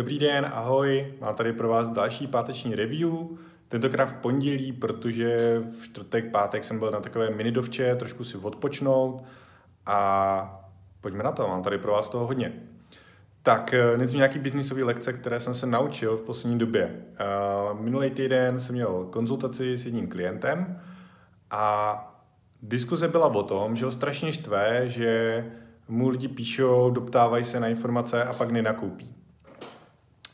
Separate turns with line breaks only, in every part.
Dobrý den, ahoj, mám tady pro vás další páteční review, tentokrát v pondělí, protože v čtvrtek, pátek jsem byl na takové minidovče, trošku si odpočnout a pojďme na to, mám tady pro vás toho hodně. Tak eh, nejdřív nějaký biznisové lekce, které jsem se naučil v poslední době. Uh, minulý týden jsem měl konzultaci s jedním klientem a diskuze byla o tom, že ho strašně štve, že mu lidi píšou, doptávají se na informace a pak nenakoupí.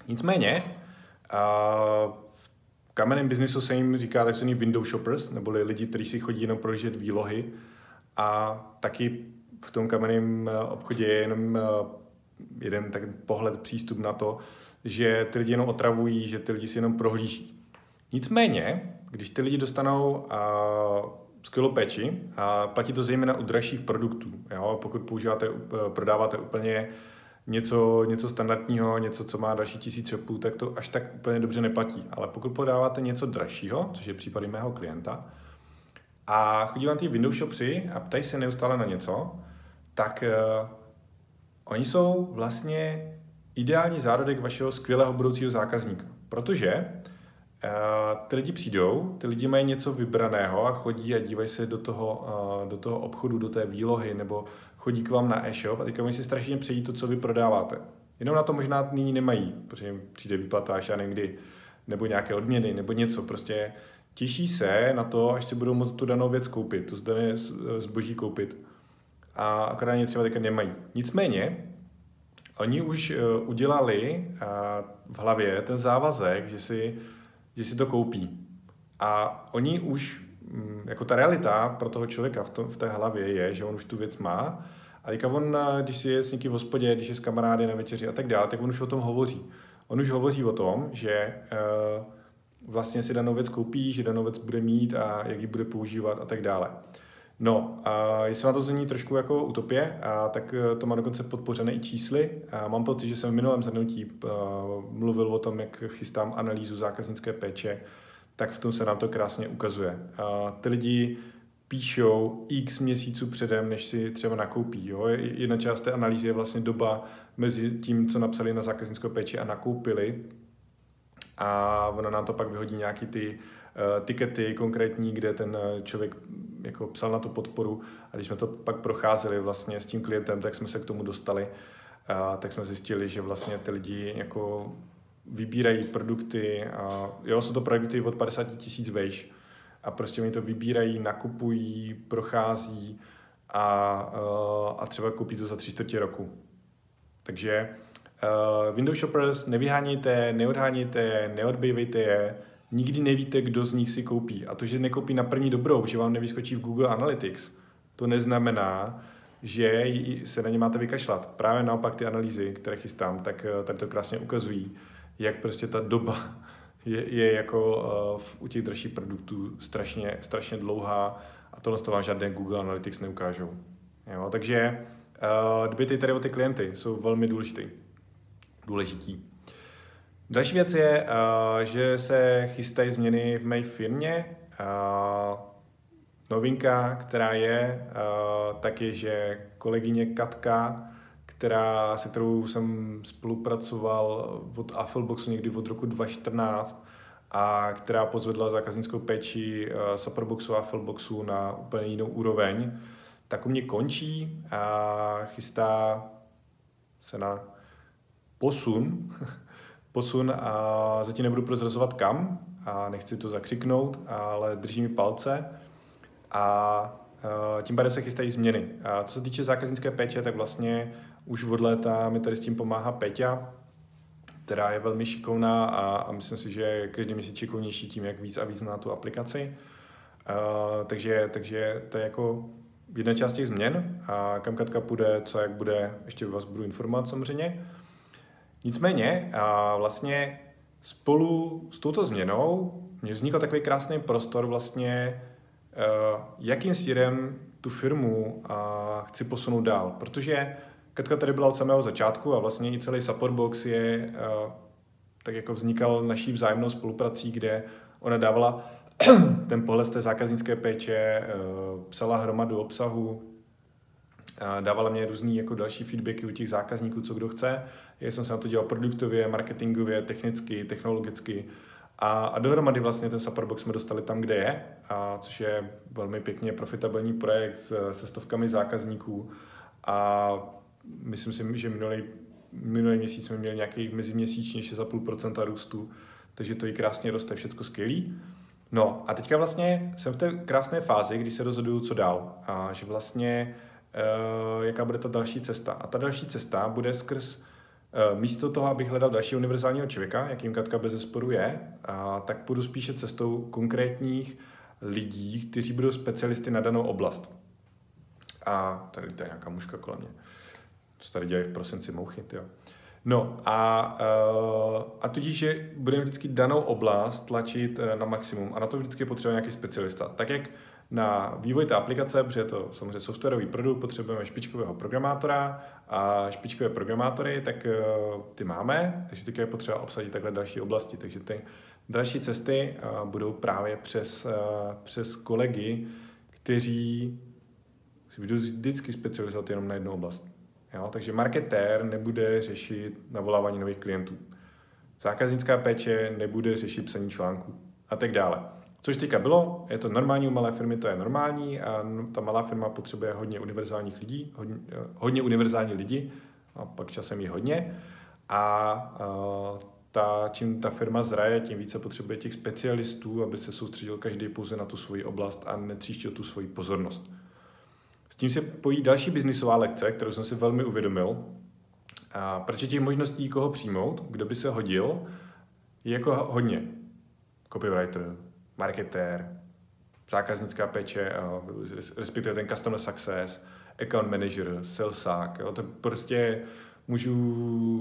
Nicméně, uh, v kamenném biznisu se jim říká takzvaný window shoppers, neboli lidi, kteří si chodí jenom projíždět výlohy a taky v tom kamenném obchodě je jenom jeden tak pohled, přístup na to, že ty lidi jenom otravují, že ty lidi si jenom prohlíží. Nicméně, když ty lidi dostanou uh, skvělou péči, a platí to zejména u dražších produktů. Jo? Pokud používáte, prodáváte úplně něco, něco standardního, něco, co má další tisíc shopů, tak to až tak úplně dobře neplatí. Ale pokud podáváte něco dražšího, což je případy mého klienta, a chodí vám ty Windows shopři a ptají se neustále na něco, tak uh, oni jsou vlastně ideální zárodek vašeho skvělého budoucího zákazníka. Protože uh, ty lidi přijdou, ty lidi mají něco vybraného a chodí a dívají se do toho, do toho obchodu, do té výlohy, nebo chodí k vám na e-shop a teďka oni si strašně přejí to, co vy prodáváte. Jenom na to možná nyní nemají, protože jim přijde výplata až já někdy, nebo nějaké odměny, nebo něco. Prostě těší se na to, až si budou moct tu danou věc koupit, tu dané zboží koupit. A akorát třeba teďka nemají. Nicméně, oni už uh, udělali uh, v hlavě ten závazek, že si, že si to koupí. A oni už Mm, jako ta realita pro toho člověka v, to, v té hlavě je, že on už tu věc má a teďka on, eh, když si je s někým v hospodě, když je s kamarády na večeři a tak dále, tak on už o tom hovoří. On už hovoří o tom, že uh, vlastně si danou věc koupí, že danou věc bude mít a jak ji bude používat a tak dále. No, a jestli má to zní trošku jako utopie, a tak eh, to má dokonce podpořené i čísly. A mám pocit, že jsem v minulém zhrnutí uh, mluvil o tom, jak chystám analýzu zákaznické péče tak v tom se nám to krásně ukazuje. A ty lidi píšou x měsíců předem, než si třeba nakoupí. Jo? Jedna část té analýzy je vlastně doba mezi tím, co napsali na zákaznickou péči a nakoupili. A ono nám to pak vyhodí nějaký ty uh, tikety konkrétní, kde ten eh, člověk jako psal na tu podporu. A když jsme to pak procházeli vlastně s tím klientem, tak jsme se k tomu dostali, uh, tak jsme zjistili, že vlastně ty lidi jako vybírají produkty, a jo, jsou to produkty od 50 tisíc vejš. A prostě oni to vybírají, nakupují, prochází a, eh, a třeba koupí to za tři čtvrtě roku. Takže uh, Windows Shoppers nevyhánějte, neodhánějte je, neodbývejte je, nikdy nevíte, kdo z nich si koupí. A to, že nekoupí na první dobrou, že vám nevyskočí v Google Analytics, to neznamená, že se na ně máte vykašlat. Právě naopak ty analýzy, které chystám, tak eh, tady to krásně ukazují, jak prostě ta doba je, je jako uh, u těch dražších produktů strašně, strašně dlouhá a tohle to vám žádné Google Analytics neukážou. Jo, takže uh, tady o ty klienty jsou velmi důležitý. důležitý. Další věc je, uh, že se chystají změny v mé firmě. Uh, novinka, která je, uh, tak je, že kolegyně Katka která, se kterou jsem spolupracoval od Affleboxu někdy od roku 2014 a která pozvedla zákaznickou péči Superboxu a Affleboxu na úplně jinou úroveň, tak u mě končí a chystá se na posun, posun a zatím nebudu prozrazovat kam a nechci to zakřiknout, ale drží mi palce a uh, tím pádem se chystají změny. A co se týče zákaznické péče, tak vlastně už od léta mi tady s tím pomáhá Peťa, která je velmi šikovná a, a myslím si, že je každý měsíc šikovnější tím, jak víc a víc na tu aplikaci. Uh, takže, takže to je jako jedna část těch změn a kam Katka půjde, co jak bude, ještě vás budu informovat samozřejmě. Nicméně a vlastně spolu s touto změnou mě vznikl takový krásný prostor vlastně, uh, jakým směrem tu firmu chci posunout dál, protože Katka tady byla od samého začátku a vlastně i celý Supportbox je uh, tak jako vznikal naší vzájemnou spoluprací, kde ona dávala ten pohled z té zákaznické péče, uh, psala hromadu obsahu dávala mě různý jako další feedbacky u těch zákazníků, co kdo chce. Já jsem se na to dělal produktově, marketingově, technicky, technologicky. A, a dohromady vlastně ten Supperbox jsme dostali tam, kde je, a což je velmi pěkně profitabilní projekt s, se stovkami zákazníků. A myslím si, že minulý, minulý měsíc jsme měli nějaký meziměsíčně 6,5% růstu, takže to i krásně roste, všechno skvělý. No a teďka vlastně jsem v té krásné fázi, kdy se rozhoduju, co dál. A že vlastně jaká bude ta další cesta. A ta další cesta bude skrz uh, místo toho, abych hledal další univerzálního člověka, jakým Katka bez zesporu je, tak půjdu spíše cestou konkrétních lidí, kteří budou specialisty na danou oblast. A tady, tady je nějaká muška kolem mě. Co tady dělají v prosinci mouchy, jo. No a, uh, a tudíž, že budeme vždycky danou oblast tlačit uh, na maximum a na to vždycky potřebuje nějaký specialista. Tak jak na vývoj té aplikace, protože je to samozřejmě softwarový produkt, potřebujeme špičkového programátora a špičkové programátory, tak uh, ty máme, takže teď je potřeba obsadit takhle další oblasti. Takže ty další cesty budou právě přes, přes kolegy, kteří si budou vždycky specializovat jenom na jednu oblast. Jo? Takže marketér nebude řešit navolávání nových klientů. Zákaznická péče nebude řešit psaní článků a tak dále. Což teďka bylo, je to normální u malé firmy, to je normální a ta malá firma potřebuje hodně univerzálních lidí, hodně, hodně univerzální lidi, a pak časem je hodně. A, a ta, čím ta firma zraje, tím více potřebuje těch specialistů, aby se soustředil každý pouze na tu svoji oblast a netříštil tu svoji pozornost. S tím se pojí další biznisová lekce, kterou jsem si velmi uvědomil. A protože těch možností, koho přijmout, kdo by se hodil, je jako hodně. Copywriter, marketér, zákaznická péče, respektive ten customer success, account manager, salesák. Jo, to prostě můžu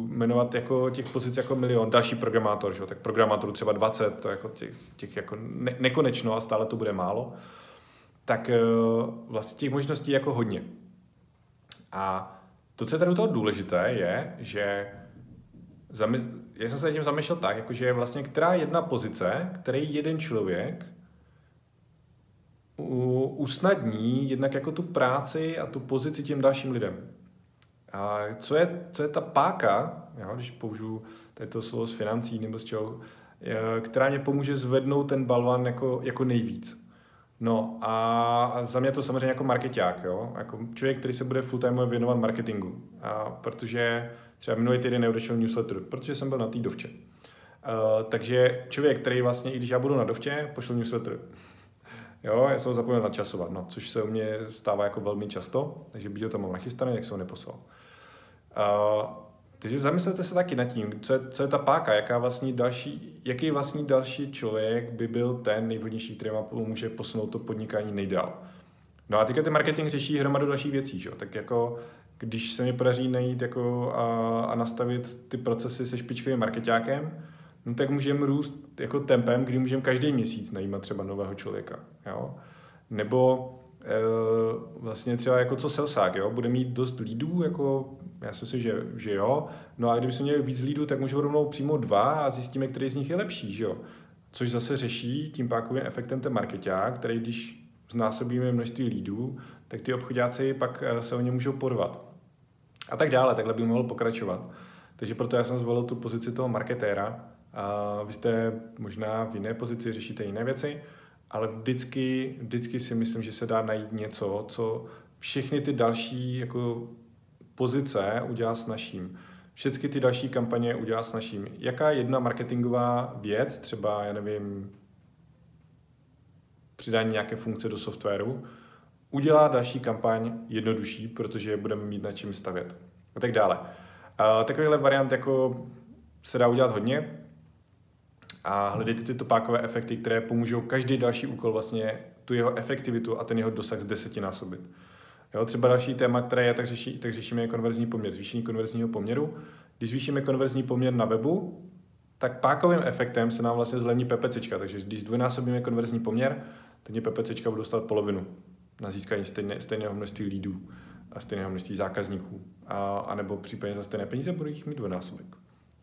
jmenovat jako těch pozic jako milion. Další programátor, že? tak programátorů třeba 20, to jako těch, těch jako ne, nekonečno a stále to bude málo tak eh, vlastně těch možností jako hodně. A to, co je tady u toho důležité, je, že já jsem se tím zamýšlel tak, jakože vlastně která jedna pozice, který jeden člověk usnadní jednak jako tu práci a tu pozici těm dalším lidem. A co je, co je ta páka, jo, když použiju to slovo z financí nebo z čeho, která mě pomůže zvednout ten balvan jako, jako nejvíc. No a za mě to samozřejmě jako marketák, jo? Jako člověk, který se bude full time věnovat marketingu. A protože třeba minulý týden neodešel newsletter, protože jsem byl na té dovče. Uh, takže člověk, který vlastně, i když já budu na dovče, pošlu newsletter. Jo, já jsem ho zapomněl načasovat, no, což se u mě stává jako velmi často, takže bych ho tam mám nachystaný, jak jsem ho neposlal. Uh, takže zamyslete se taky nad tím, co je, co je ta páka, jaká vlastní další, jaký vlastní další člověk by byl ten nejvhodnější, který vám pomůže posunout to podnikání nejdál. No a teďka ten marketing řeší hromadu dalších věcí, že? tak jako když se mi podaří najít jako a, a nastavit ty procesy se špičkovým marketákem, no tak můžeme růst jako tempem, kdy můžeme každý měsíc najímat třeba nového člověka. Jo? Nebo vlastně třeba jako co salesák, jo? bude mít dost lídů, jako já si myslím, že, že jo. No a kdybychom měli víc lídů, tak můžeme rovnou přijmout dva a zjistíme, který z nich je lepší, že jo. Což zase řeší tím pákovým efektem ten marketák, který když znásobíme množství lídů, tak ty obchodáci pak eh, se o ně můžou porvat. A tak dále, takhle by mohl pokračovat. Takže proto já jsem zvolil tu pozici toho marketéra. A vy jste možná v jiné pozici, řešíte jiné věci, ale vždycky, vždycky si myslím, že se dá najít něco, co všechny ty další jako pozice udělá s naším. Všechny ty další kampaně udělá s naším. Jaká jedna marketingová věc, třeba, já nevím, přidání nějaké funkce do softwaru, udělá další kampaň jednodušší, protože budeme mít na čím stavět. A tak dále. Takovýhle variant jako se dá udělat hodně a hledejte ty topákové efekty, které pomůžou každý další úkol vlastně tu jeho efektivitu a ten jeho dosah z desetinásobit. násobit. Jo, třeba další téma, které je, tak, řeší, tak řešíme je konverzní poměr, zvýšení konverzního poměru. Když zvýšíme konverzní poměr na webu, tak pákovým efektem se nám vlastně zlevní PPC, takže když dvojnásobíme konverzní poměr, tak mě PPC budou stát polovinu na získání stejné, stejného množství lídů a stejného množství zákazníků. A, a nebo případně za stejné peníze budu jich mít dvojnásobek.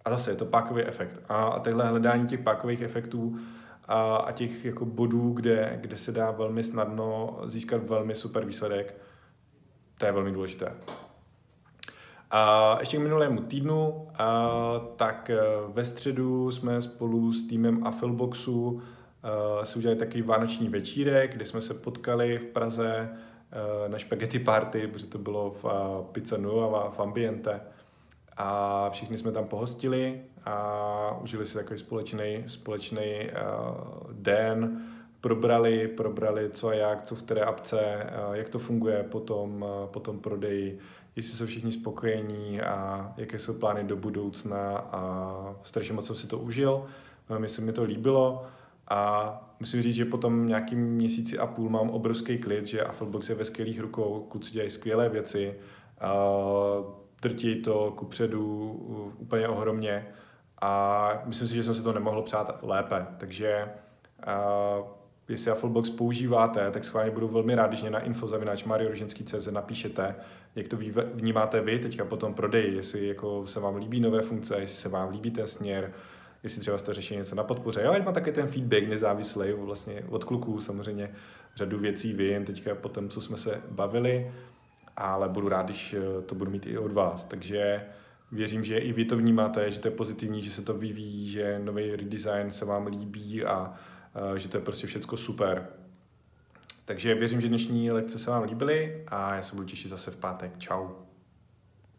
A zase je to pákový efekt. A, a takhle hledání těch pákových efektů a, a těch jako bodů, kde, kde se dá velmi snadno získat velmi super výsledek, To je velmi důležité. A ještě k minulému týdnu, a, tak e, ve středu jsme spolu s týmem Affilboxu a, si udělali takový vánoční večírek, kde jsme se potkali v Praze a, na spaghetti party, protože to bylo v a, Pizza Nuova v Ambiente. A všichni jsme tam pohostili a užili si takový společný, společný uh, den, probrali, probrali co a jak, co v které apce, uh, jak to funguje potom, uh, potom prodeji, jestli jsou všichni spokojení a jaké jsou plány do budoucna a strašně moc jsem si to užil, velmi se mi to líbilo a musím říct, že potom nějakým měsíci a půl mám obrovský klid, že Afflebox je ve skvělých rukou, kluci dělají skvělé věci, uh, drtí to kupředu úplně ohromně. A myslím si, že jsem si to nemohl přát lépe, takže uh, jestli Afflebox používáte, tak schválně budu velmi rád, když mě na info.marioroženský.cz napíšete, jak to vnímáte vy teďka po tom prodeji, jestli jako se vám líbí nové funkce, jestli se vám líbí ten směr, jestli třeba jste řešili něco na podpoře. Já mám taky ten feedback nezávislý vlastně od kluků, samozřejmě řadu věcí vím teďka po tom, co jsme se bavili, ale budu rád, když eh, to budu mít i od vás. Takže věřím, že i vy to vnímáte, že to je pozitivní, že se to vyvíjí, že nový redesign se vám líbí a uh, že to je prostě všecko super. Takže věřím, že dnešní lekce se vám líbily a já se budu těšit zase v pátek. Ciao.